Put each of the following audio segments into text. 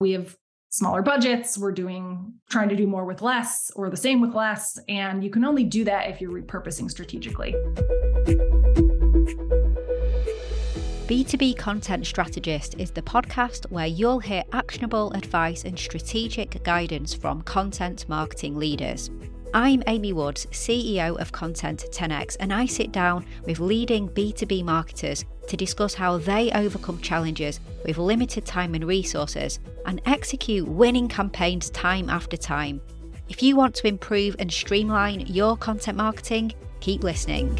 We have smaller budgets. We're doing trying to do more with less or the same with less. And you can only do that if you're repurposing strategically. B2B Content Strategist is the podcast where you'll hear actionable advice and strategic guidance from content marketing leaders. I'm Amy Woods, CEO of Content 10x, and I sit down with leading B2B marketers to discuss how they overcome challenges with limited time and resources and execute winning campaigns time after time. If you want to improve and streamline your content marketing, keep listening.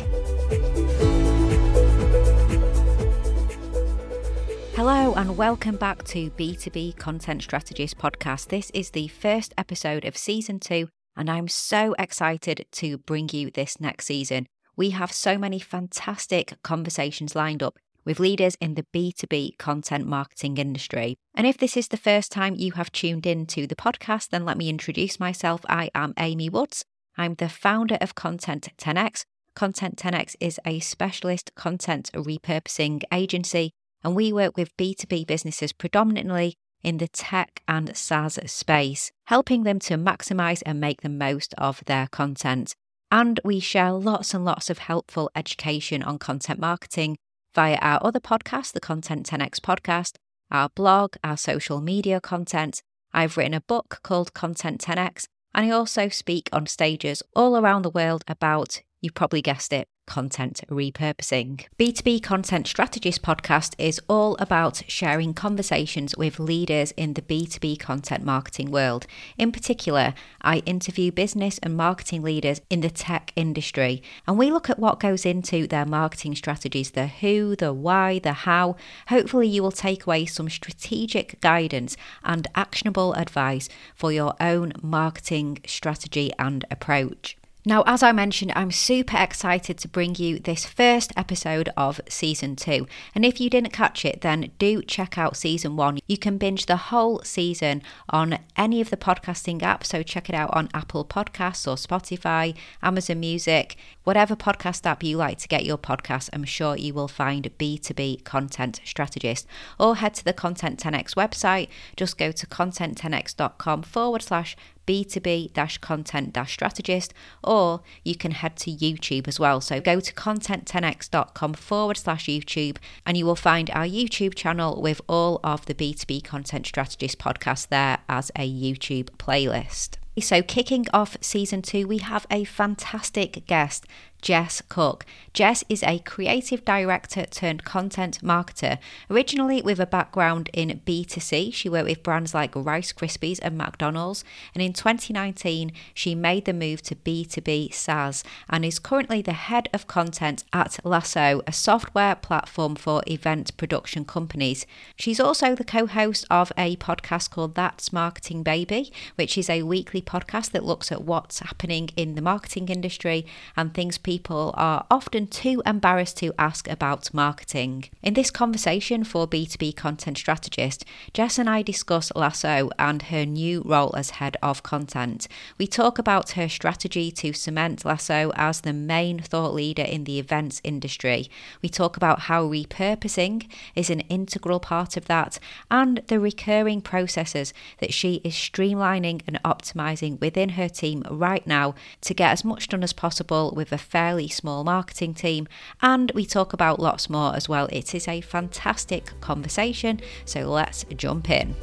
Hello, and welcome back to B2B Content Strategist podcast. This is the first episode of season two and I'm so excited to bring you this next season. We have so many fantastic conversations lined up with leaders in the B2B content marketing industry. And if this is the first time you have tuned in to the podcast, then let me introduce myself. I am Amy Woods. I'm the founder of Content 10x. Content 10x is a specialist content repurposing agency, and we work with B2B businesses predominantly in the tech and SaaS space, helping them to maximize and make the most of their content. And we share lots and lots of helpful education on content marketing via our other podcast, the Content 10x podcast, our blog, our social media content. I've written a book called Content 10x, and I also speak on stages all around the world about, you've probably guessed it, content repurposing. B2B Content Strategist podcast is all about sharing conversations with leaders in the B2B content marketing world. In particular, I interview business and marketing leaders in the tech industry, and we look at what goes into their marketing strategies the who, the why, the how. Hopefully, you will take away some strategic guidance and actionable advice for your own marketing strategy and approach. Now, as I mentioned, I'm super excited to bring you this first episode of season two. And if you didn't catch it, then do check out season one. You can binge the whole season on any of the podcasting apps. So check it out on Apple Podcasts or Spotify, Amazon Music, whatever podcast app you like to get your podcast. I'm sure you will find B2B Content Strategist. Or head to the Content 10x website. Just go to content10x.com forward slash B2B content strategist, or you can head to YouTube as well. So go to content10x.com forward slash YouTube, and you will find our YouTube channel with all of the B2B content strategist podcasts there as a YouTube playlist. So, kicking off season two, we have a fantastic guest, Jess Cook. Jess is a creative director turned content marketer. Originally with a background in B2C, she worked with brands like Rice Krispies and McDonald's. And in 2019, she made the move to B2B SaaS and is currently the head of content at Lasso, a software platform for event production companies. She's also the co host of a podcast called That's Marketing Baby, which is a weekly podcast that looks at what's happening in the marketing industry and things people people are often too embarrassed to ask about marketing. In this conversation for B2B Content Strategist, Jess and I discuss Lasso and her new role as head of content. We talk about her strategy to cement Lasso as the main thought leader in the events industry. We talk about how repurposing is an integral part of that and the recurring processes that she is streamlining and optimizing within her team right now to get as much done as possible with a fair fairly small marketing team, and we talk about lots more as well. It is a fantastic conversation, so let's jump in.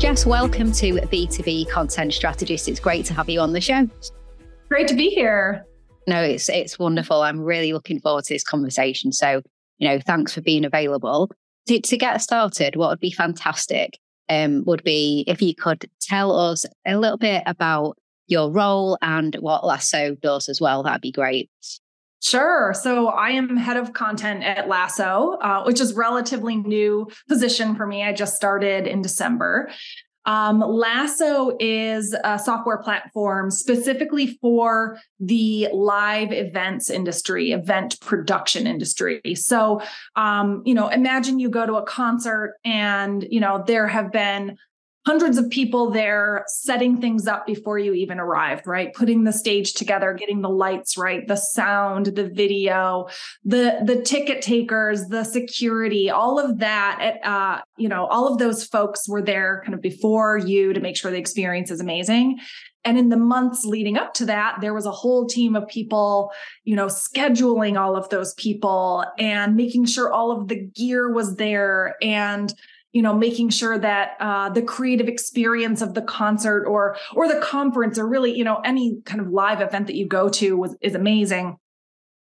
Jess, welcome to B2B Content Strategist. It's great to have you on the show. Great to be here. No, it's it's wonderful. I'm really looking forward to this conversation. So, you know, thanks for being available. To, to get started, what would be fantastic um, would be if you could tell us a little bit about your role and what Lasso does as well. That'd be great. Sure. So I am head of content at Lasso, uh, which is relatively new position for me. I just started in December. Um, Lasso is a software platform specifically for the live events industry, event production industry. So, um, you know, imagine you go to a concert and, you know, there have been hundreds of people there setting things up before you even arrived right? Putting the stage together getting the lights right the sound the video the the ticket takers the security all of that uh, you know all of those folks were there kind of before you to make sure the experience is amazing. And in the months leading up to that there was a whole team of people you know scheduling all of those people and making sure all of the gear was there. And you know making sure that uh, the creative experience of the concert or or the conference or really you know any kind of live event that you go to was is amazing.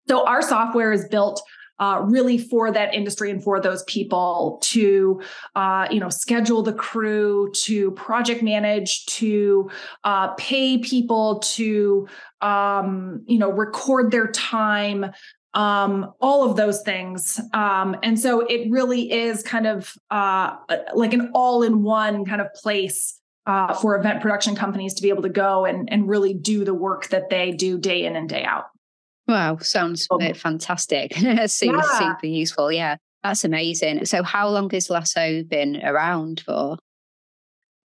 So our software is built uh, really for that industry and for those people to uh, you know schedule the crew to project manage to uh, pay people to um, you know record their time um, all of those things. Um, and so it really is kind of uh, like an all in one kind of place uh, for event production companies to be able to go and, and really do the work that they do day in and day out. Wow, sounds um, fantastic. super, yeah. super useful. Yeah, that's amazing. So, how long has Lasso been around for?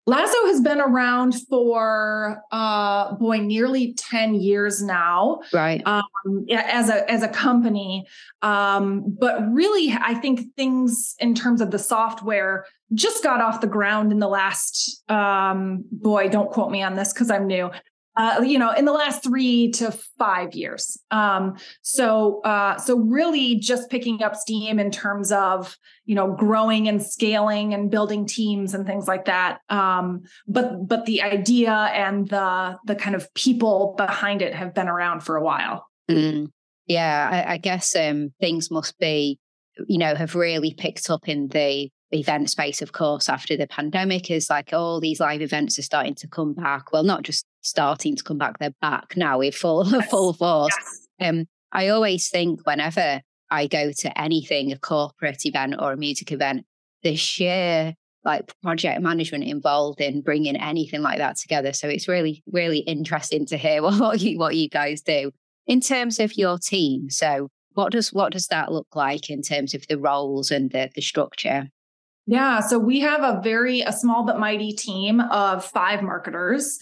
Lasso has been around for uh boy nearly 10 years now. Right. Um as a as a company. Um but really I think things in terms of the software just got off the ground in the last um boy don't quote me on this cuz I'm new uh, you know, in the last three to five years. Um, so, uh, so really just picking up steam in terms of, you know, growing and scaling and building teams and things like that. Um, but, but the idea and the, the kind of people behind it have been around for a while. Mm. Yeah, I, I guess um, things must be, you know, have really picked up in the event space, of course, after the pandemic is like all these live events are starting to come back. Well, not just starting to come back, they're back now with full yes. full force. Yes. Um, I always think whenever I go to anything, a corporate event or a music event, the sheer like project management involved in bringing anything like that together. So it's really, really interesting to hear what you what you guys do in terms of your team. So what does what does that look like in terms of the roles and the the structure? Yeah, so we have a very a small but mighty team of five marketers.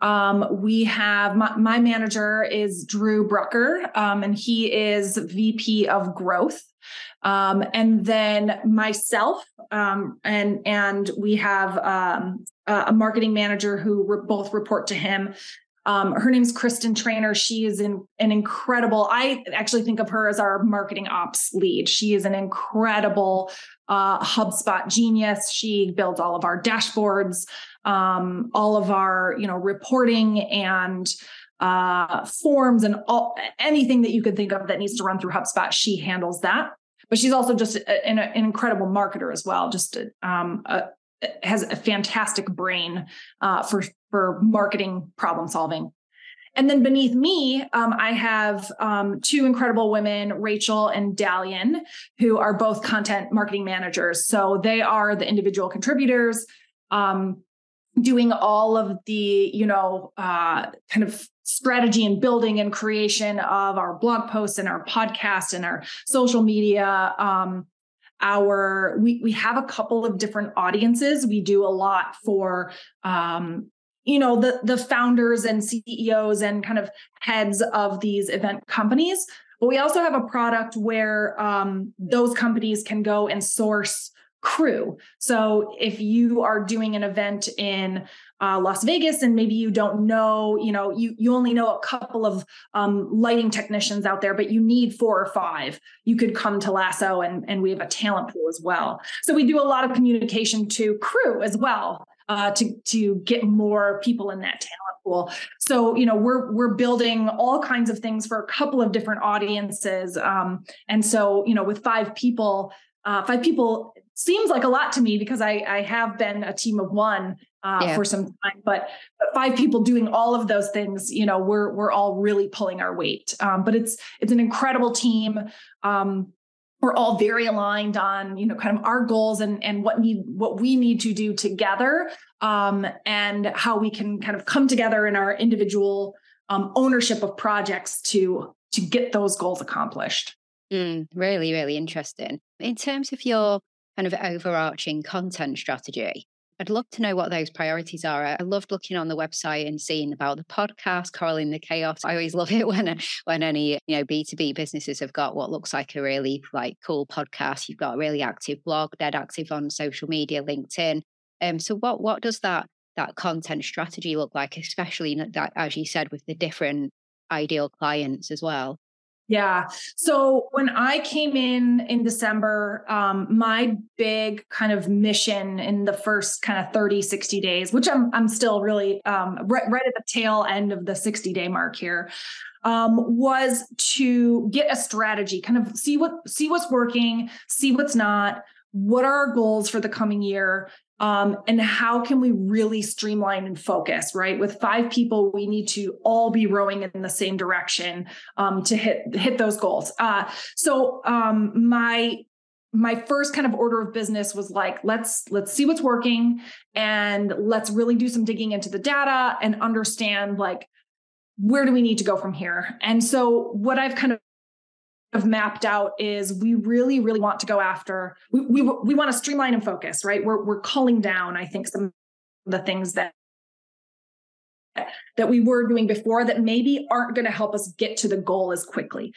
Um, we have my, my, manager is Drew Brucker, um, and he is VP of Growth. Um, and then myself, um, and and we have um, a marketing manager who re- both report to him. Um, her name's Kristen Trainer. She is in, an incredible. I actually think of her as our marketing ops lead. She is an incredible uh, HubSpot genius. She builds all of our dashboards, um, all of our you know reporting and uh, forms and all anything that you could think of that needs to run through HubSpot. She handles that. But she's also just an, an incredible marketer as well. Just um, a, has a fantastic brain uh, for for marketing problem solving. And then beneath me, um, I have um, two incredible women, Rachel and Dalian, who are both content marketing managers. So they are the individual contributors, um, doing all of the, you know, uh, kind of strategy and building and creation of our blog posts and our podcast and our social media. Um, our we we have a couple of different audiences. We do a lot for um, you know the the founders and CEOs and kind of heads of these event companies. But we also have a product where um, those companies can go and source crew. So if you are doing an event in uh, Las Vegas and maybe you don't know, you know, you you only know a couple of um, lighting technicians out there, but you need four or five, you could come to Lasso and and we have a talent pool as well. So we do a lot of communication to crew as well uh, to to get more people in that talent pool. So you know we're we're building all kinds of things for a couple of different audiences, um, and so you know with five people, uh, five people seems like a lot to me because I I have been a team of one uh, yeah. for some time, but, but five people doing all of those things, you know, we're we're all really pulling our weight. Um, but it's it's an incredible team. Um, we're all very aligned on you know kind of our goals and and what need what we need to do together um, and how we can kind of come together in our individual um, ownership of projects to to get those goals accomplished. Mm, really really interesting. In terms of your kind of overarching content strategy I'd love to know what those priorities are. I loved looking on the website and seeing about the podcast, Corral in the Chaos. I always love it when when any you know B two B businesses have got what looks like a really like cool podcast. You've got a really active blog, dead active on social media, LinkedIn. Um, so what what does that that content strategy look like, especially that as you said with the different ideal clients as well? Yeah. So when I came in in December, um, my big kind of mission in the first kind of 30, 60 days, which I'm, I'm still really um, right, right at the tail end of the 60 day mark here, um, was to get a strategy, kind of see what, see what's working, see what's not, what are our goals for the coming year um, and how can we really streamline and focus right? With five people we need to all be rowing in the same direction um, to hit hit those goals. Uh, so um, my my first kind of order of business was like let's let's see what's working and let's really do some digging into the data and understand like where do we need to go from here? And so what i've kind of have mapped out is we really really want to go after we we, we want to streamline and focus right? We're we're culling down i think some of the things that that we were doing before that maybe aren't going to help us get to the goal as quickly.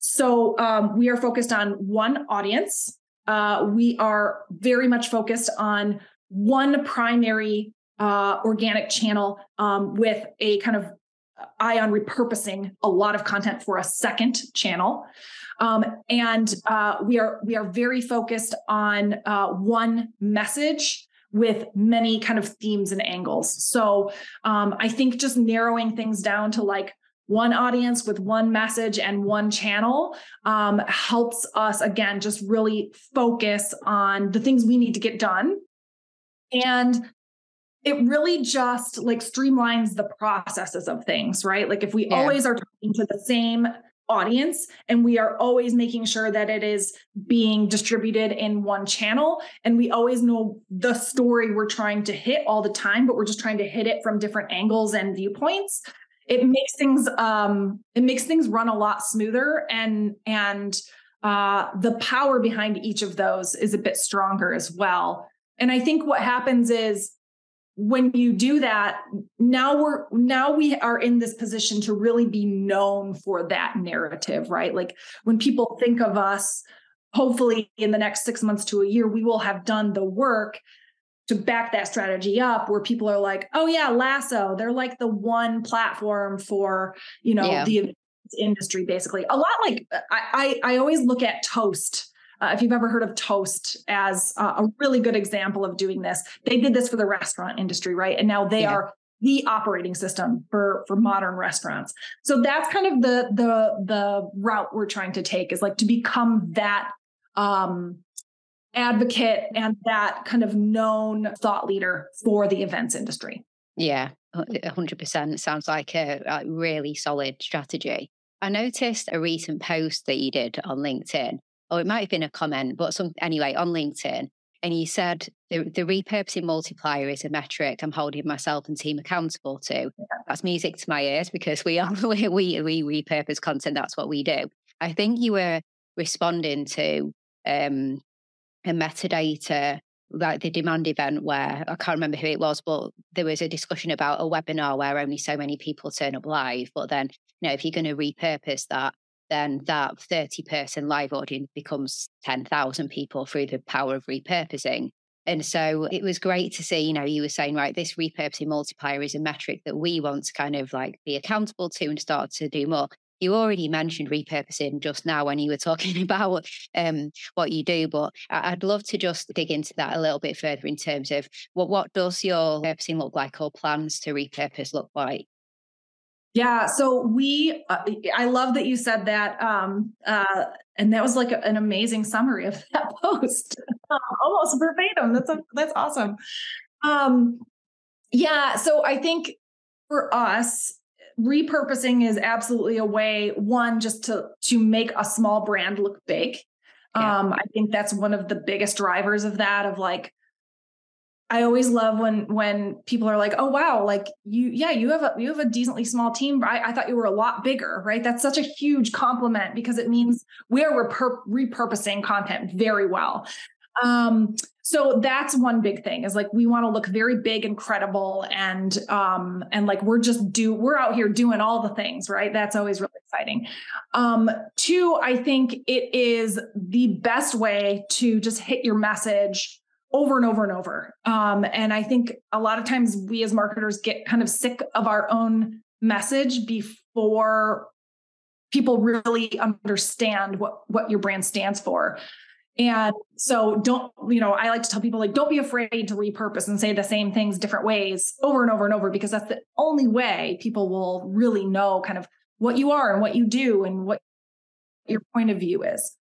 So um, we are focused on one audience. Uh, we are very much focused on one primary uh, organic channel um, with a kind of eye on repurposing a lot of content for a second channel. Um, and uh, we are we are very focused on uh, one message with many kind of themes and angles. So um, I think just narrowing things down to like one audience with one message and one channel um, helps us again just really focus on the things we need to get done and it really just like streamlines the processes of things, right? Like if we yeah. always are talking to the same audience and we are always making sure that it is being distributed in one channel and we always know the story we're trying to hit all the time but we're just trying to hit it from different angles and viewpoints it makes things um it makes things run a lot smoother and and uh the power behind each of those is a bit stronger as well and i think what happens is when you do that now we're now we are in this position to really be known for that narrative right like when people think of us hopefully in the next 6 months to a year we will have done the work to back that strategy up where people are like oh yeah lasso they're like the one platform for you know yeah. the industry basically a lot like I, I i always look at toast uh, if you've ever heard of Toast as uh, a really good example of doing this, they did this for the restaurant industry, right? And now they yeah. are the operating system for for modern restaurants. So that's kind of the the the route we're trying to take is like to become that um advocate and that kind of known thought leader for the events industry. Yeah, 100%. Sounds like a, a really solid strategy. I noticed a recent post that you did on LinkedIn or it might have been a comment, but some anyway on LinkedIn. And he said the, the repurposing multiplier is a metric I'm holding myself and team accountable to. That's music to my ears because we are we, we we repurpose content. That's what we do. I think you were responding to um, a metadata like the demand event where I can't remember who it was, but there was a discussion about a webinar where only so many people turn up live. But then, you know, if you're going to repurpose that, then that 30 person live audience becomes 10,000 people through the power of repurposing. And so it was great to see, you know, you were saying, right, this repurposing multiplier is a metric that we want to kind of like be accountable to and start to do more. You already mentioned repurposing just now when you were talking about um, what you do, but I'd love to just dig into that a little bit further in terms of what what does your repurposing look like or plans to repurpose look like? Yeah. So we, uh, I love that you said that. Um, uh, and that was like a, an amazing summary of that post, almost verbatim. That's a, that's awesome. Um, yeah. So I think for us, repurposing is absolutely a way one just to to make a small brand look big. Yeah. Um, I think that's one of the biggest drivers of that. Of like, I always love when when people are like, "Oh wow, like you, yeah, you have a you have a decently small team. I, I thought you were a lot bigger, right?" That's such a huge compliment because it means we are repur- repurposing content very well. Um, so that's one big thing is like we want to look very big and credible and um and like we're just do we're out here doing all the things right that's always really exciting um two i think it is the best way to just hit your message over and over and over um and i think a lot of times we as marketers get kind of sick of our own message before people really understand what what your brand stands for and so don't, you know, I like to tell people like, don't be afraid to repurpose and say the same things different ways over and over and over, because that's the only way people will really know kind of what you are and what you do and what your point of view is.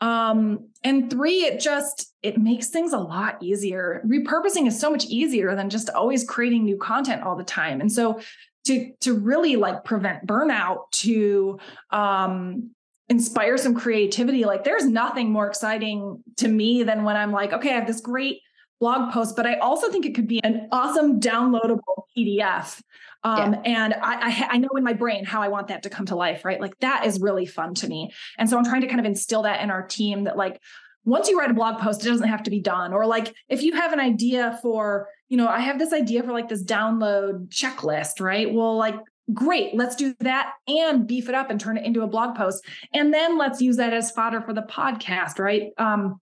Um, and three, it just, it makes things a lot easier. Repurposing is so much easier than just always creating new content all the time. And so to, to really like prevent burnout, to, um, inspire some creativity. Like there's nothing more exciting to me than when I'm like, okay, I have this great blog post, but I also think it could be an awesome downloadable PDF. Um, yeah. And I, I, I know in my brain how I want that to come to life, right? Like that is really fun to me. And so I'm trying to kind of instill that in our team that like once you write a blog post, it doesn't have to be done. Or like if you have an idea for, you know, I have this idea for like this download checklist, right? Well, like Great, let's do that and beef it up and turn it into a blog post. And then let's use that as fodder for the podcast, right? Um,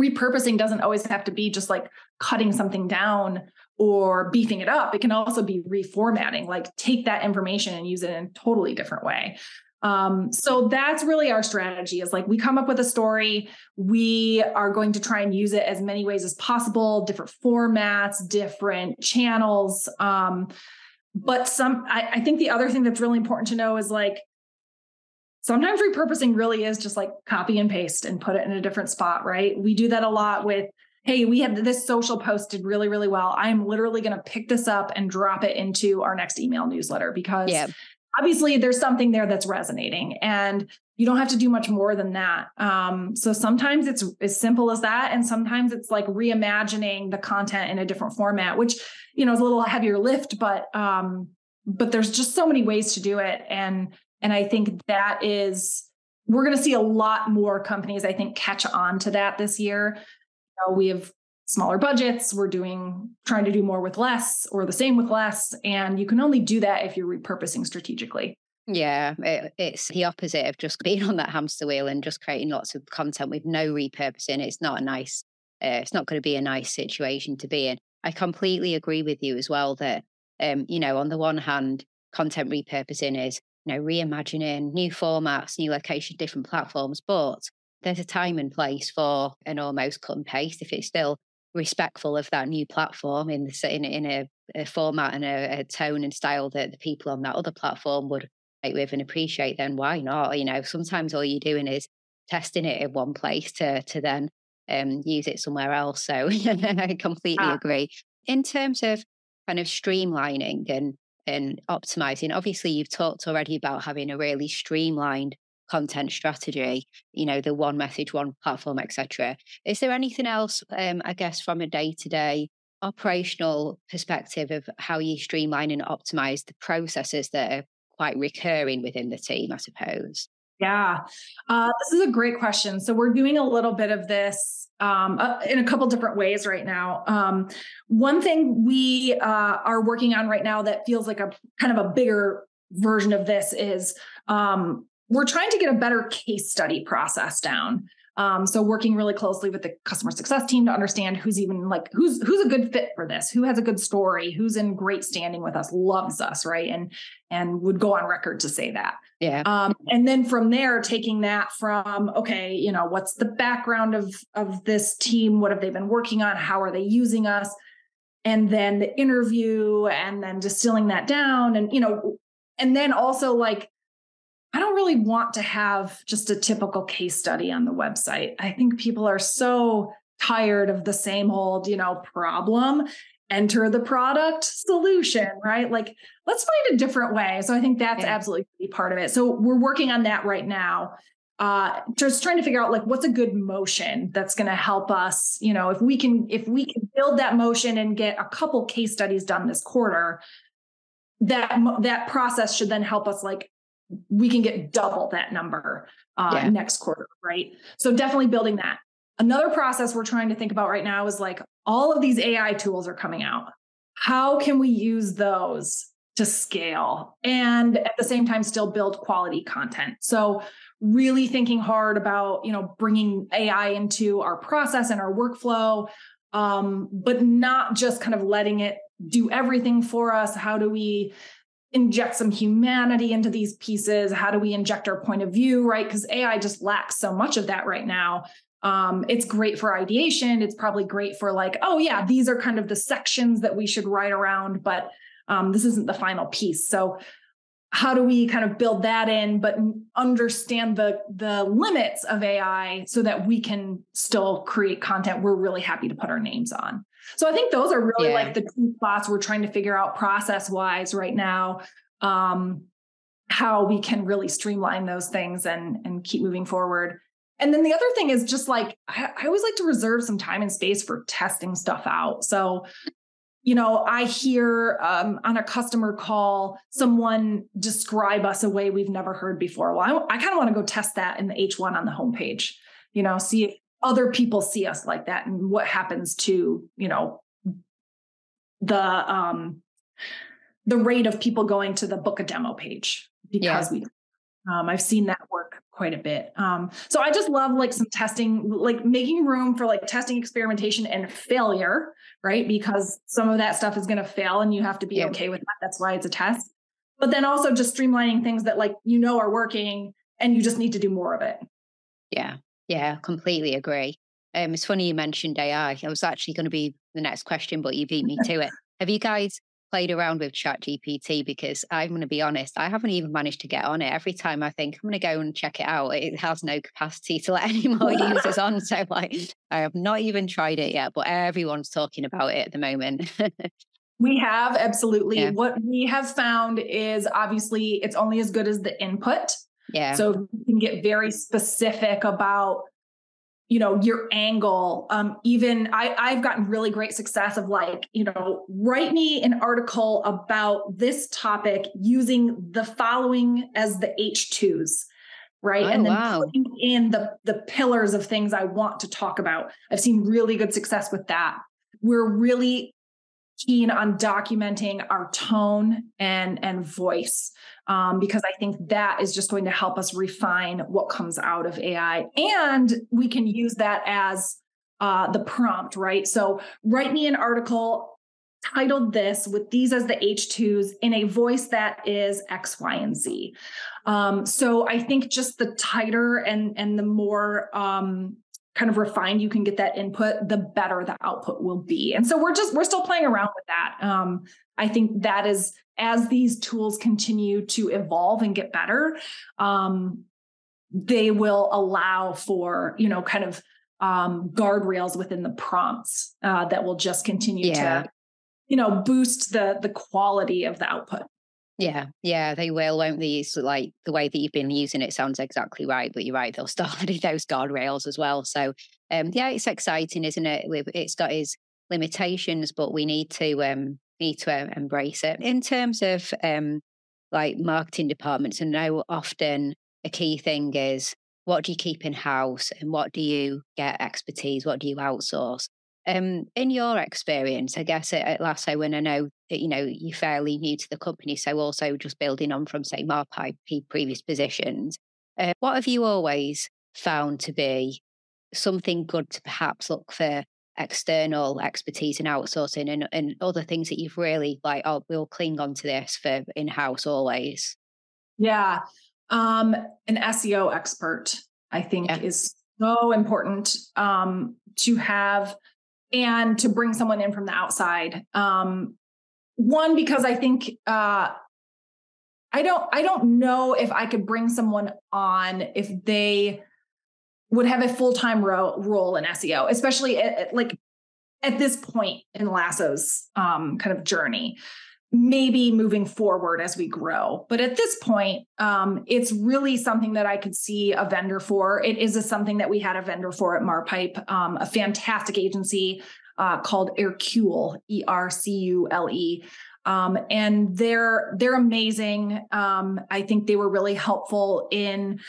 repurposing doesn't always have to be just like cutting something down or beefing it up. It can also be reformatting, like take that information and use it in a totally different way. Um, so that's really our strategy is like we come up with a story, we are going to try and use it as many ways as possible, different formats, different channels. Um, but some I, I think the other thing that's really important to know is like sometimes repurposing really is just like copy and paste and put it in a different spot, right? We do that a lot with, hey, we have this social posted really, really well. I'm literally going to pick this up and drop it into our next email newsletter because yeah. obviously there's something there that's resonating. And you don't have to do much more than that. Um, so sometimes it's as simple as that. And sometimes it's like reimagining the content in a different format, which, you know, is a little heavier lift, but, um, but there's just so many ways to do it. And, and I think that is, we're going to see a lot more companies, I think, catch on to that this year. You know, we have smaller budgets. We're doing, trying to do more with less or the same with less. And you can only do that if you're repurposing strategically. Yeah, it, it's the opposite of just being on that hamster wheel and just creating lots of content with no repurposing. It's not a nice, uh, it's not going to be a nice situation to be in. I completely agree with you as well that, um, you know, on the one hand, content repurposing is, you know, reimagining new formats, new location, different platforms, but there's a time and place for an almost cut and paste if it's still respectful of that new platform in the in, in a, a format and a, a, tone and style that the people on that other platform would like with and appreciate, then why not? You know, sometimes all you're doing is testing it in one place to to then um, use it somewhere else. So I completely ah. agree. In terms of kind of streamlining and and optimizing, obviously you've talked already about having a really streamlined content strategy. You know, the one message, one platform, etc. Is there anything else? Um, I guess from a day to day operational perspective of how you streamline and optimize the processes that are quite recurring within the team, I suppose? Yeah, uh, this is a great question. So we're doing a little bit of this um, uh, in a couple different ways right now. Um, one thing we uh, are working on right now that feels like a kind of a bigger version of this is um, we're trying to get a better case study process down. Um, so working really closely with the customer success team to understand who's even like who's who's a good fit for this, who has a good story, who's in great standing with us, loves us, right? And and would go on record to say that. Yeah. Um, and then from there, taking that from okay, you know, what's the background of of this team? What have they been working on? How are they using us? And then the interview, and then distilling that down, and you know, and then also like I don't really want to have just a typical case study on the website. I think people are so tired of the same old, you know, problem, enter the product solution, right? Like, let's find a different way. So I think that's yeah. absolutely part of it. So we're working on that right now. Uh, just trying to figure out like what's a good motion that's going to help us you know if we can if we can build that motion and get a couple case studies done this quarter that that process should then help us like we can get double that number uh, yeah. next quarter, right? So definitely building that. Another process we're trying to think about right now is like all of these AI tools are coming out. How can we use those to scale and at the same time still build quality content? So really thinking hard about, you know, bringing AI into our process and our workflow um, but not just kind of letting it do everything for us. How do we inject some humanity into these pieces? How do we inject our point of view, right? Because AI just lacks so much of that right now. Um, it's great for ideation. It's probably great for like, oh yeah, these are kind of the sections that we should write around, but um, this isn't the final piece. So how do we kind of build that in but understand the the limits of ai so that we can still create content we're really happy to put our names on so i think those are really yeah. like the two spots we're trying to figure out process wise right now um, how we can really streamline those things and and keep moving forward and then the other thing is just like I, I always like to reserve some time and space for testing stuff out so you know, I hear um, on a customer call someone describe us a way we've never heard before. Well, I, I kind of want to go test that in the H1 on the homepage, you know, see if other people see us like that and what happens to, you know, the um the rate of people going to the book a demo page because yeah. we um, I've seen that work quite a bit. Um, so I just love like some testing, like making room for like testing, experimentation, and failure, right? Because some of that stuff is going to fail and you have to be yeah. okay with that. That's why it's a test. But then also just streamlining things that like you know are working and you just need to do more of it. Yeah. Yeah. Completely agree. Um, it's funny you mentioned AI. I was actually going to be the next question, but you beat me to it. Have you guys played around with ChatGPT because I'm going to be honest, I haven't even managed to get on it. Every time I think I'm going to go and check it out, it has no capacity to let any more users on. So, like, I have not even tried it yet, but everyone's talking about it at the moment. we have absolutely. Yeah. What we have found is obviously it's only as good as the input. Yeah. So you can get very specific about you know your angle um even i i've gotten really great success of like you know write me an article about this topic using the following as the h2s right oh, and then wow. putting in the the pillars of things i want to talk about i've seen really good success with that we're really keen on documenting our tone and and voice um, because I think that is just going to help us refine what comes out of AI, and we can use that as uh, the prompt, right? So write me an article titled this with these as the H2s in a voice that is X, Y, and Z. Um, so I think just the tighter and and the more um, kind of refined you can get that input, the better the output will be. And so we're just we're still playing around with that. Um, I think that is as these tools continue to evolve and get better, um, they will allow for you know kind of um, guardrails within the prompts uh, that will just continue yeah. to you know boost the the quality of the output. Yeah, yeah, they will, won't they? So, like the way that you've been using it sounds exactly right, but you're right, they'll start adding those guardrails as well. So, um, yeah, it's exciting, isn't it? It's got its limitations, but we need to um, need to uh, embrace it. In terms of um, like marketing departments, I know often a key thing is what do you keep in house and what do you get expertise? What do you outsource? Um, in your experience, I guess at, Lasso, when I know that you know you're fairly new to the company, so also just building on from say Marpipe previous positions, uh, what have you always found to be something good to perhaps look for external expertise and outsourcing and, and other things that you've really like, oh, we'll cling on to this for in house always? Yeah. Um, an SEO expert, I think, yeah. is so important um, to have and to bring someone in from the outside. Um, one, because I think uh, I don't I don't know if I could bring someone on if they would have a full-time ro- role in SEO, especially at, at, like at this point in Lasso's um, kind of journey. Maybe moving forward as we grow, but at this point, um, it's really something that I could see a vendor for. It is a, something that we had a vendor for at Marpipe, um, a fantastic agency uh, called Ercule, E R C U L E. Um, and they're they're amazing. Um, I think they were really helpful in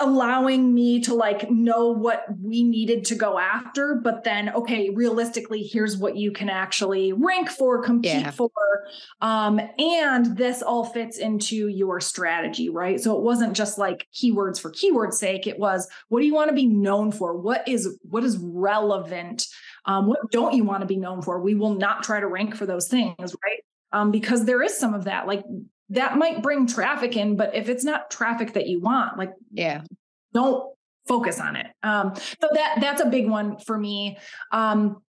allowing me to like know what we needed to go after but then okay realistically here's what you can actually rank for compete yeah. for um and this all fits into your strategy right? So it wasn't just like keywords for keywords sake. It was what do you want to be known for? What is what is relevant? Um what don't you want to be known for? We will not try to rank for those things right? Um because there is some of that like that might bring traffic in, but if it's not traffic that you want, like yeah, don't focus on it. Um, so that that's a big one for me. Um,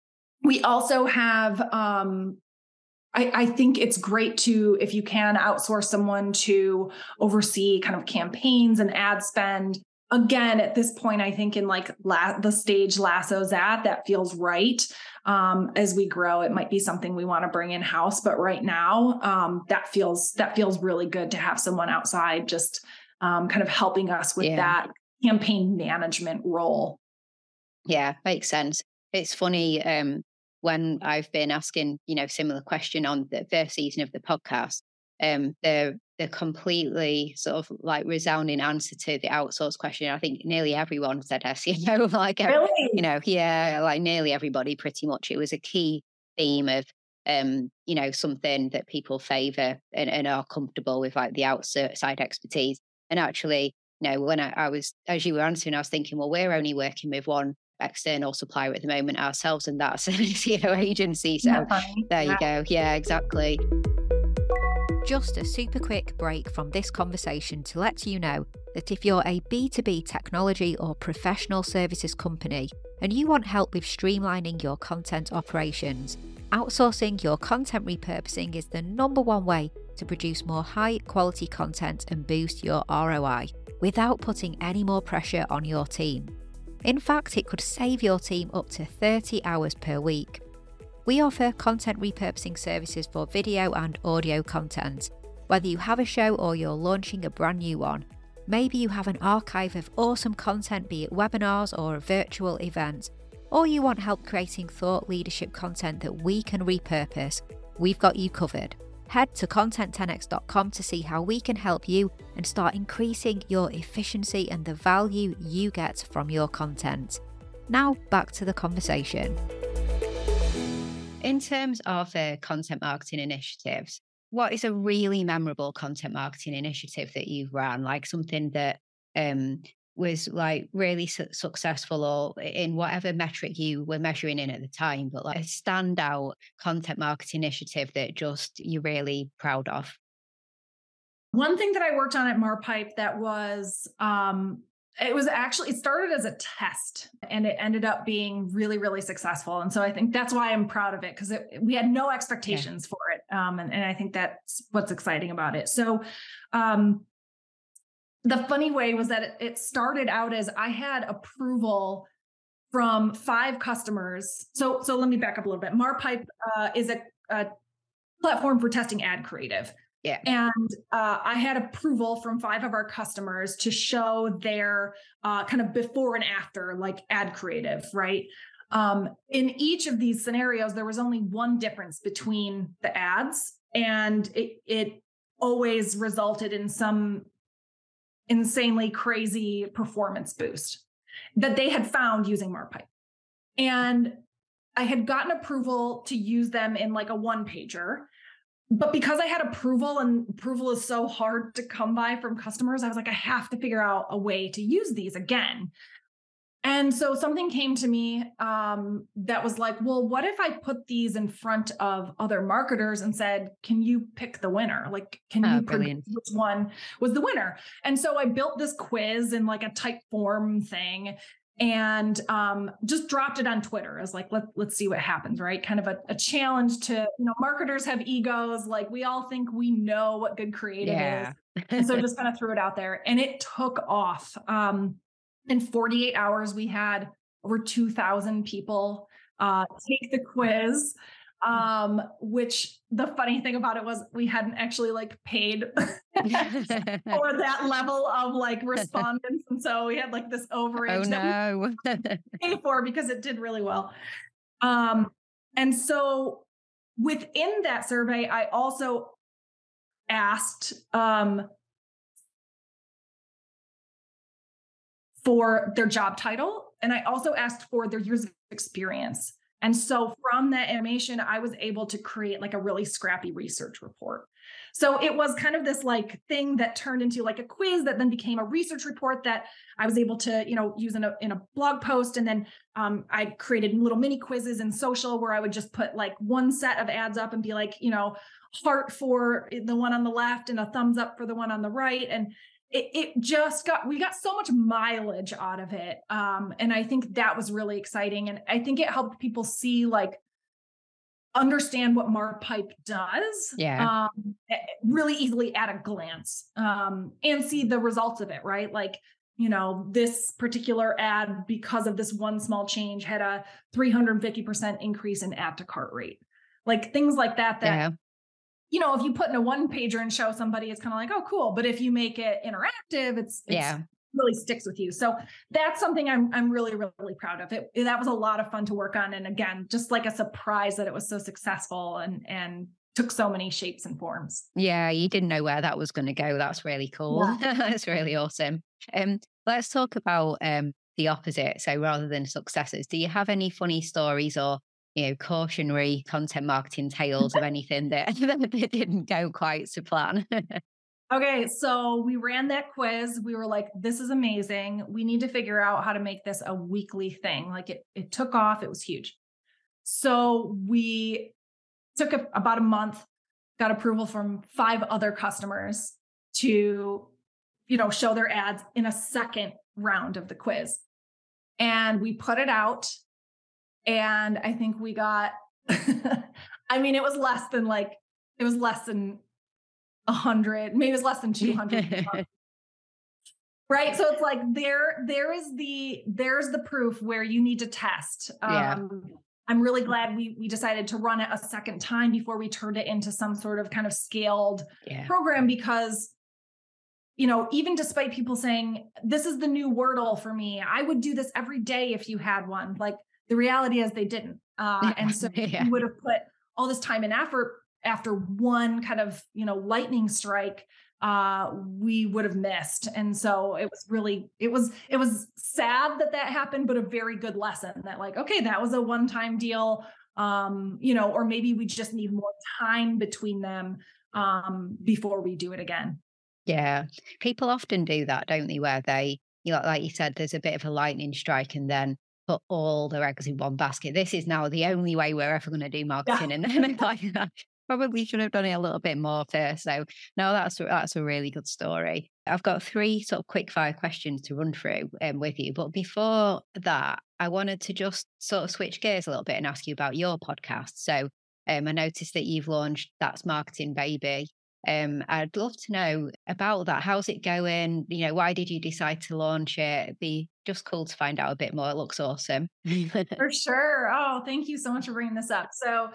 we also have um, I, I, think it's great to, if you can, outsource someone to oversee kind of campaigns and ad spend. Again, at this point, I think in like la- the stage Lasso's at, that feels right. Um, as we grow it might be something we want to bring in house but right now um, that feels that feels really good to have someone outside just um, kind of helping us with yeah. that campaign management role. Yeah makes sense. It's funny um, when i've been asking you know similar question on the first season of the podcast um, the the completely sort of like resounding answer to the outsource question. I think nearly everyone said yes, you know, like, really? you know, yeah, like nearly everybody pretty much. It was a key theme of, um, you know, something that people favor and, and are comfortable with, like the outside expertise. And actually, you know, when I, I was, as you were answering, I was thinking, well, we're only working with one external supplier at the moment ourselves, and that's an SEO agency. So there you go. Yeah, exactly. Just a super quick break from this conversation to let you know that if you're a B2B technology or professional services company and you want help with streamlining your content operations, outsourcing your content repurposing is the number one way to produce more high quality content and boost your ROI without putting any more pressure on your team. In fact, it could save your team up to 30 hours per week. We offer content repurposing services for video and audio content. Whether you have a show or you're launching a brand new one, maybe you have an archive of awesome content, be it webinars or a virtual event, or you want help creating thought leadership content that we can repurpose, we've got you covered. Head to content10x.com to see how we can help you and start increasing your efficiency and the value you get from your content. Now, back to the conversation. In terms of uh, content marketing initiatives, what is a really memorable content marketing initiative that you've run? Like something that um, was like really su- successful or in whatever metric you were measuring in at the time, but like a standout content marketing initiative that just you're really proud of? One thing that I worked on at Marpipe that was um, it was actually it started as a test and it ended up being really really successful. And so i think that's why i'm proud of it because we had no expectations yeah. for it um, and, and, i think that's what's exciting about it. So um, the funny way was that it, it started out as i had approval from five customers. So so let me back up a little bit. Marpipe uh, is a, a platform for testing ad creative yeah. And uh, I had approval from five of our customers to show their uh, kind of before and after, like ad creative, right? Um, in each of these scenarios, there was only one difference between the ads, and it, it always resulted in some insanely crazy performance boost that they had found using Marpipe. And I had gotten approval to use them in like a one pager but because I had approval and approval is so hard to come by from customers, I was like, I have to figure out a way to use these again. And so something came to me um, that was like, well, what if I put these in front of other marketers and said, can you pick the winner? Like, can oh, you predict which one was the winner? And so I built this quiz in like a type form thing and um, just dropped it on Twitter as like let let's see what happens, right? Kind of a, a, challenge to you know marketers have egos, like we all think we know what good creative yeah. is, and so just kind of threw it out there, and it took off. Um, in 48 hours, we had over 2,000 people uh, take the quiz um which the funny thing about it was we hadn't actually like paid for that level of like respondents and so we had like this overage oh, no. pay for because it did really well um and so within that survey i also asked um for their job title. And I also asked for their years of experience. And so from that animation, I was able to create like a really scrappy research report. So it was kind of this like thing that turned into like a quiz that then became a research report that I was able to, you know, use in a, in a blog post. And then um, I created little mini quizzes in social where I would just put like one set of ads up and be like, you know, heart for the one on the left and a thumbs up for the one on the right. And it, it just got we got so much mileage out of it um, and i think that was really exciting and i think it helped people see like understand what marpipe does yeah. um, really easily at a glance um, and see the results of it right? Like you know this particular ad because of this one small change had a 350% increase in add to cart rate. Like things like that that yeah. you know, if you put in a one pager and show somebody, it's kind of like, oh, cool. But if you make it interactive, it's, it's yeah really sticks with you. So that's something I'm I'm really really proud of. It that was a lot of fun to work on, and again, just like a surprise that it was so successful and and took so many shapes and forms. Yeah, you didn't know where that was going to go. That's really cool. Yeah. that's really awesome. Um, let's talk about um the opposite. So rather than successes, do you have any funny stories or you know, cautionary content marketing tales of anything that, that didn't go quite to plan. Okay, so we ran that quiz. We were like, this is amazing. We need to figure out how to make this a weekly thing. Like it, it took off, it was huge. So we took a, about a month, got approval from five other customers to, you know, show their ads in a second round of the quiz. And we put it out and I think we got, I mean, it was less than like, it was less than a hundred, maybe it was less than 200. right. So it's like there, there is the, there's the proof where you need to test. Yeah. Um, I'm really glad we we decided to run it a second time before we turned it into some sort of kind of scaled yeah. program because you know, even despite people saying this is the new Wordle for me, I would do this every day if you had one. Like the reality is they didn't. Uh, and so yeah. you would have put all this time and effort after one kind of, you know, lightning strike uh we would have missed and so it was really it was it was sad that that happened but a very good lesson that like okay that was a one time deal um you know or maybe we just need more time between them um before we do it again yeah people often do that don't they where they you know like you said there's a bit of a lightning strike and then put all their eggs in one basket. This is now the only way we're ever going to do marketing. Yeah. And then like probably should have done it a little bit more first. So no, that's that's a really good story. I've got three sort of quick fire questions to run through um, with you. But before that, I wanted to just sort of switch gears a little bit and ask you about your podcast. So um, I noticed that you've launched That's Marketing Baby. Um, I'd love to know about that. How's it going? You know, why did you decide to launch it? It'd be just cool to find out a bit more. It looks awesome. for sure. Oh, thank you so much for bringing this up. So,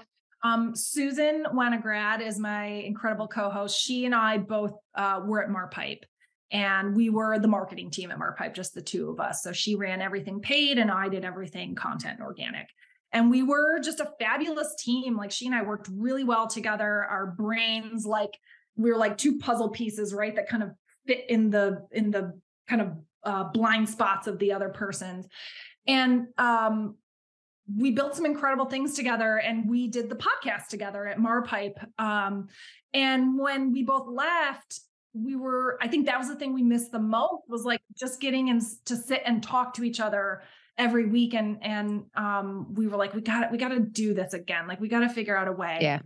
um, Susan Winograd is my incredible co-host. She and I both uh, were at Marpipe, and we were the marketing team at Marpipe, just the two of us. So she ran everything paid, and I did everything content organic. And we were just a fabulous team. Like she and I worked really well together. Our brains like we were like two puzzle pieces, right? That kind of fit in the in the kind of uh, blind spots of the other person's. And um, we built some incredible things together and we did the podcast together at Marpipe. Um, and when we both left, we were, I think that was the thing we missed the most was like just getting in to sit and talk to each other every week. And, and um, we were like, we got it, we got to do this again. Like we got to figure out a way. Yeah.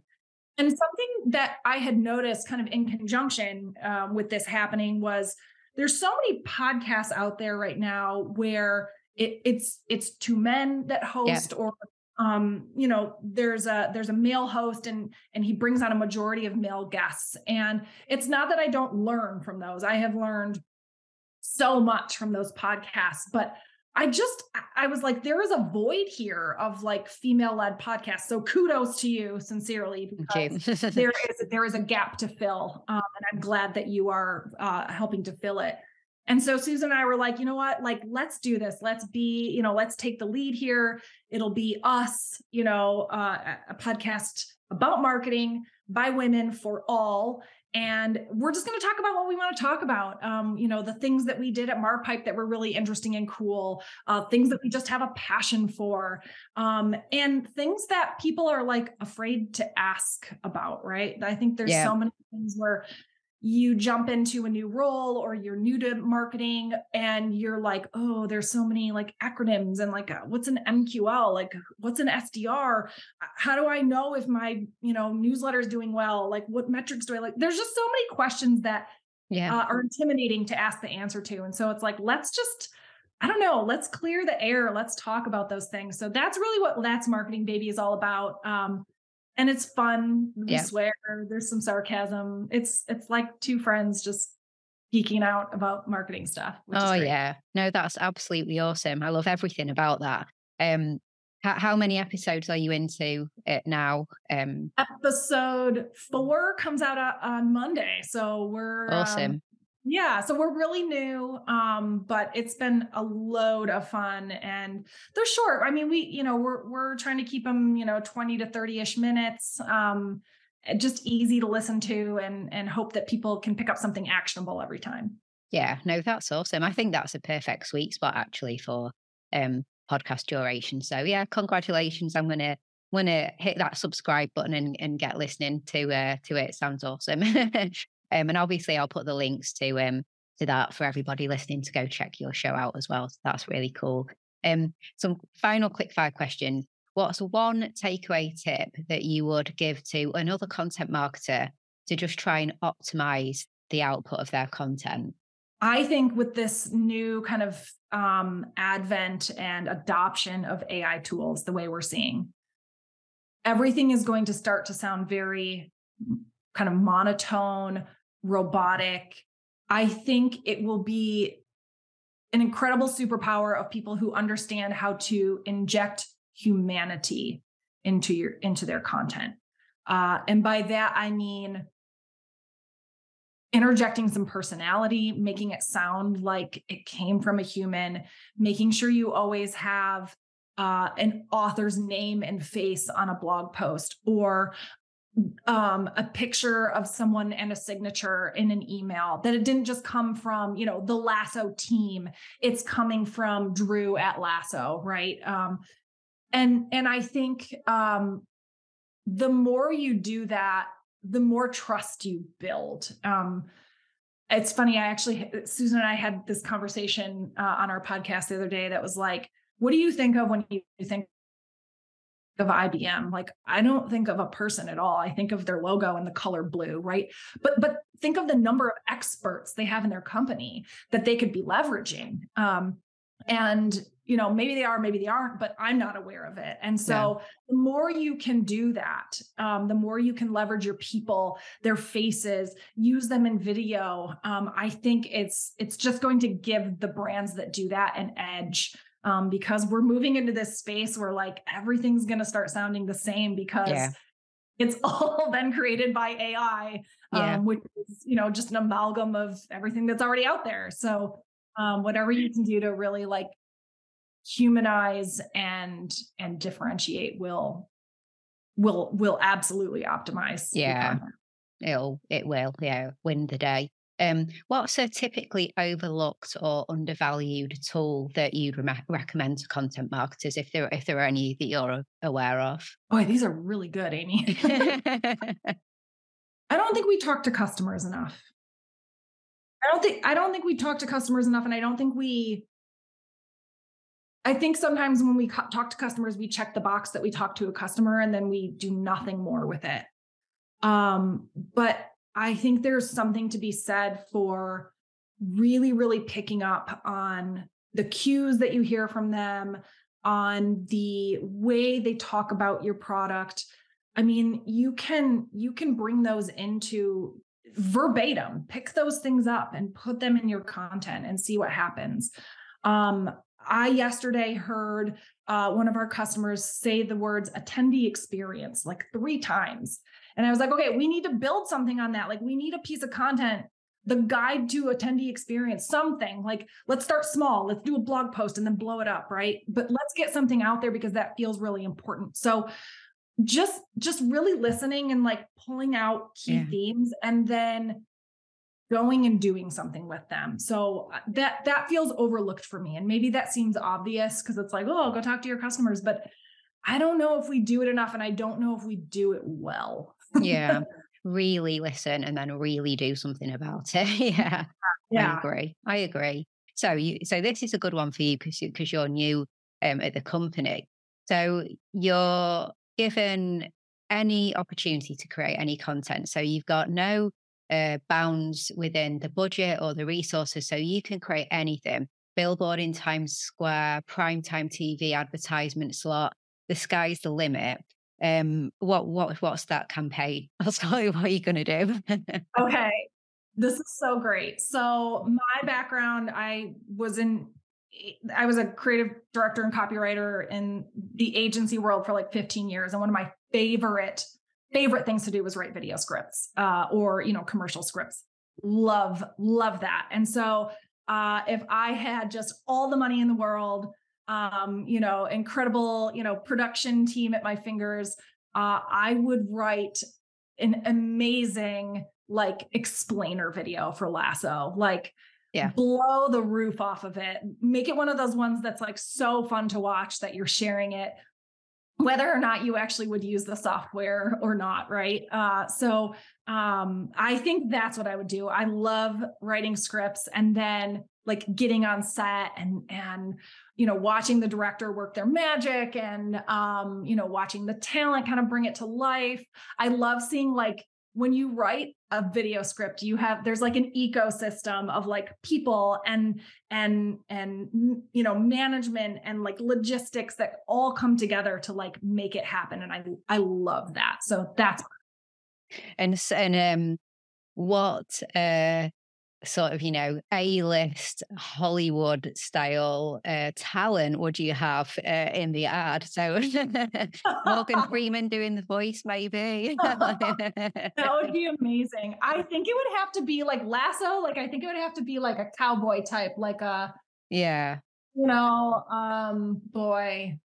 And something that I had noticed kind of in conjunction um, with this happening was there's so many podcasts out there right now where it, it's it's two men that host yeah. or um, you know there's a there's a male host and and he brings on a majority of male guests and it's not that i don't learn from those i have learned so much from those podcasts but I just I was like, there is a void here of like female led podcasts. So kudos to you, sincerely, because there is there is a gap to fill, um, and I'm glad that you are uh, helping to fill it. And so Susan and I were like, you know what? Like, let's do this. Let's be, you know, let's take the lead here. It'll be us, you know, uh, a podcast about marketing by women for all. and we're just going to talk about what we want to talk about. Um, you know, the things that we did at Marpipe that were really interesting and cool, uh, things that we just have a passion for, um, and things that people are like afraid to ask about, right? I think there's yeah. so many things where you jump into a new role or you're new to marketing and you're like oh there's so many like acronyms and like uh, what's an mql like what's an sdr how do i know if my you know newsletter is doing well like what metrics do i like there's just so many questions that yeah uh, are intimidating to ask the answer to and so it's like let's just I don't know. Let's clear the air. Let's talk about those things. So that's really what That's Marketing Baby is all about. Um, and it's fun. We yeah. swear. There's some sarcasm. It's it's like two friends just geeking out about marketing stuff. oh yeah, no, that's absolutely awesome. I love everything about that. Um, how, how many episodes are you into it now? Um, episode four comes out on Monday, so we're um, awesome. Um, yeah, so we're really new, um, but it's been a load of fun, and they're short. I mean, we, you know, we're we're trying to keep them, you know, twenty to thirty ish minutes, um, just easy to listen to, and and hope that people can pick up something actionable every time. Yeah, no, that's awesome. I think that's a perfect sweet spot actually for um podcast duration. So yeah, congratulations. I'm gonna gonna hit that subscribe button and, and get listening to uh to it. Sounds awesome. Um, and obviously, I'll put the links to um to that for everybody listening to go check your show out as well. So that's really cool. Um, some final quick fire questions. What's one takeaway tip that you would give to another content marketer to just try and optimize the output of their content? I think with this new kind of um, advent and adoption of AI tools, the way we're seeing, everything is going to start to sound very kind of monotone, robotic. I think it will be an incredible superpower of people who understand how to inject humanity into your into their content. Uh, and by that I mean interjecting some personality, making it sound like it came from a human, making sure you always have uh, an author's name and face on a blog post or um, a picture of someone and a signature in an email that it didn't just come from you know the lasso team. It's coming from drew at lasso right? Um, and and i think um, the more you do that the more trust you build. Um, it's funny i actually susan and i had this conversation uh, on our podcast the other day that was like what do you think of when you think of IBM. Like I don't think of a person at all. I think of their logo and the color blue, right? But but think of the number of experts they have in their company that they could be leveraging. Um, and you know maybe they are maybe they aren't but i'm not aware of it and so yeah. the more you can do that um, the more you can leverage your people their faces use them in video um, i think it's it's just going to give the brands that do that an edge um, because we're moving into this space where like everything's going to start sounding the same because yeah. it's all been created by AI, yeah. um, which is, you know, just an amalgam of everything that's already out there. So, um, whatever you can do to really like humanize and and differentiate will will will absolutely optimize. Yeah. It'll it will, yeah, win the day. Um, what's a typically overlooked or undervalued tool that you'd re- recommend to content marketers if there if there are any that you're aware of? Boy, these are really good, Amy. I don't think we talk to customers enough. I don't think I don't think we talk to customers enough, and I don't think we. I think sometimes when we co- talk to customers, we check the box that we talk to a customer, and then we do nothing more with it. Um, but I think there's something to be said for really, really picking up on the cues that you hear from them, on the way they talk about your product. I mean, you can you can bring those into verbatim, pick those things up and put them in your content and see what happens. Um, I yesterday heard uh, one of our customers say the words attendee experience like three times. And I was like, okay, we need to build something on that. Like, we need a piece of content, the guide to attendee experience, something like, let's start small. Let's do a blog post and then blow it up, right? But let's get something out there because that feels really important. So, just just really listening and like pulling out key yeah. themes and then going and doing something with them. So uh, that that feels overlooked for me. And maybe that seems obvious because it's like, oh, go talk to your customers, but I don't know if we do it enough and I don't know if we do it well. Yeah. Really listen and then really do something about it. yeah. Yeah. I agree. I agree. So you so this is a good one for you because you, because you're new um, at the company. So you're given any opportunity to create any content. So you've got no uh, bounds within the budget or the resources. So you can create anything billboard in Times Square, primetime TV advertisement slot. The sky's the limit. Um, what what what's that campaign? I'll tell you what you're gonna do. okay. This is so great. So my background, I was in I was a creative director and copywriter in the agency world for like 15 years. And one of my favorite favorite things to do was write video scripts uh, or you know commercial scripts love love that and so uh, if i had just all the money in the world um, you know incredible you know production team at my fingers. Uh, i would write an amazing like explainer video for lasso like yeah. blow the roof off of it. Make it one of those ones that's like so fun to watch that you're sharing it whether or not you actually would use the software or not right? Uh, so um, i think that's what i would do. I love writing scripts and then like getting on set and and you know watching the director work their magic and um, you know watching the talent kind of bring it to life. I love seeing like when you write a video script you have there's like an ecosystem of like people and and and you know management and like logistics that all come together to like make it happen and i i love that. So that's and and um what uh sort of, you know, A list Hollywood style uh, talent would you have uh, in the ad? So Morgan Freeman doing the voice, maybe. that would be amazing. I think it would have to be like Lasso. Like, I think it would have to be like a cowboy type, like a, yeah, you know, um, boy.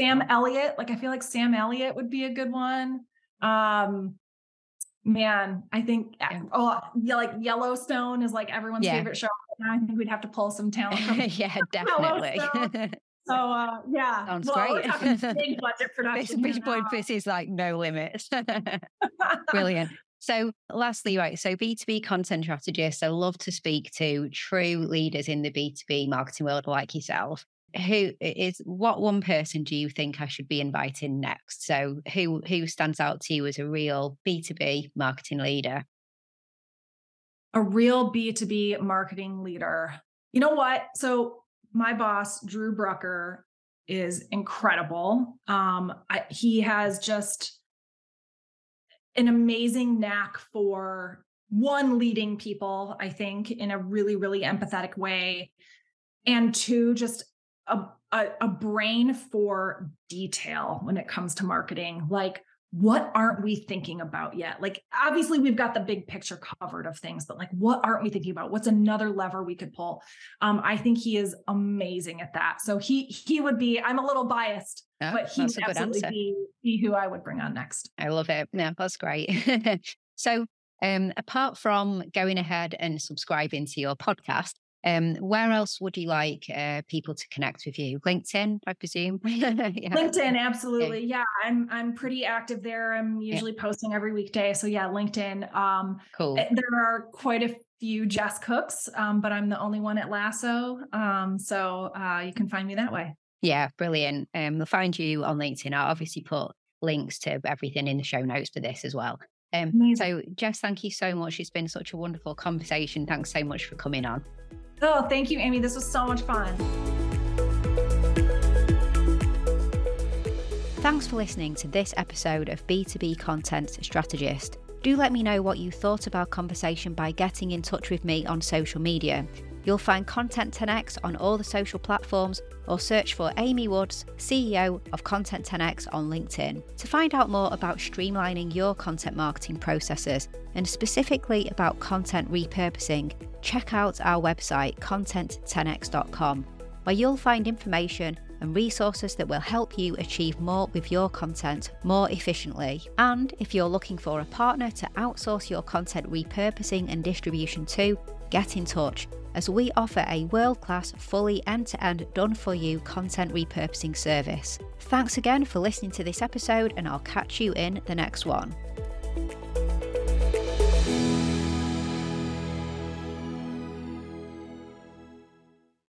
Sam Elliott, like I feel like Sam Elliott would be a good one. Um, man, I think yeah. oh yeah, like Yellowstone is like everyone's yeah. favorite show. I think we'd have to pull some talent from Yeah, definitely. so uh yeah. Sounds well, great. big budget production. Is like no limits. Brilliant. So, lastly, right, so B2B content strategists, I love to speak to true leaders in the B2B marketing world like yourself who is what one person do you think I should be inviting next? So who who stands out to you as a real B2B marketing leader? A real B2B marketing leader. You know what? So my boss, Drew Brucker, is incredible. Um, I, he has just an amazing knack for one leading people, I think, in a really, really empathetic way. And two, just a, a, a brain for detail when it comes to marketing. Like, what aren't we thinking about yet? Like, obviously, we've got the big picture covered of things, but like, what aren't we thinking about? What's another lever we could pull? Um, I think he is amazing at that. So he he would be. I'm a little biased, yeah, but he would absolutely be, be who I would bring on next. I love it. Yeah, that's great. so, um, apart from going ahead and subscribing to your podcast, um, where else would you like uh, people to connect with you? LinkedIn, I presume. yeah. LinkedIn, absolutely. Yeah. I'm I'm pretty active there. I'm usually yeah. posting every weekday. So yeah, LinkedIn. Um, cool. Eh, there are quite a few Jess Cooks, um, but I'm the only one at Lasso. Um, so uh, you can find me that way. Yeah, brilliant. Um, they'll find you on LinkedIn. I'll obviously put links to everything in the show notes for this as well. Um, so, Jess, thank you so much. It's been such a wonderful conversation. Thanks so much for coming on. Oh, thank you, Amy. This was so much fun. Thanks for listening to this episode of B2B Content Strategist. Do let me know what you thought of our conversation by getting in touch with me on social media. You'll find Content 10x on all the social platforms or search for Amy Woods, CEO of Content 10x on LinkedIn. To find out more about streamlining your content marketing processes and specifically about content repurposing, check out our website content10x.com where you'll find information and resources that will help you achieve more with your content more efficiently. And if you're looking for a partner to outsource your content repurposing and distribution to, get in touch as we offer a world class, fully end to end, done for you content repurposing service. Thanks again for listening to this episode, and I'll catch you in the next one.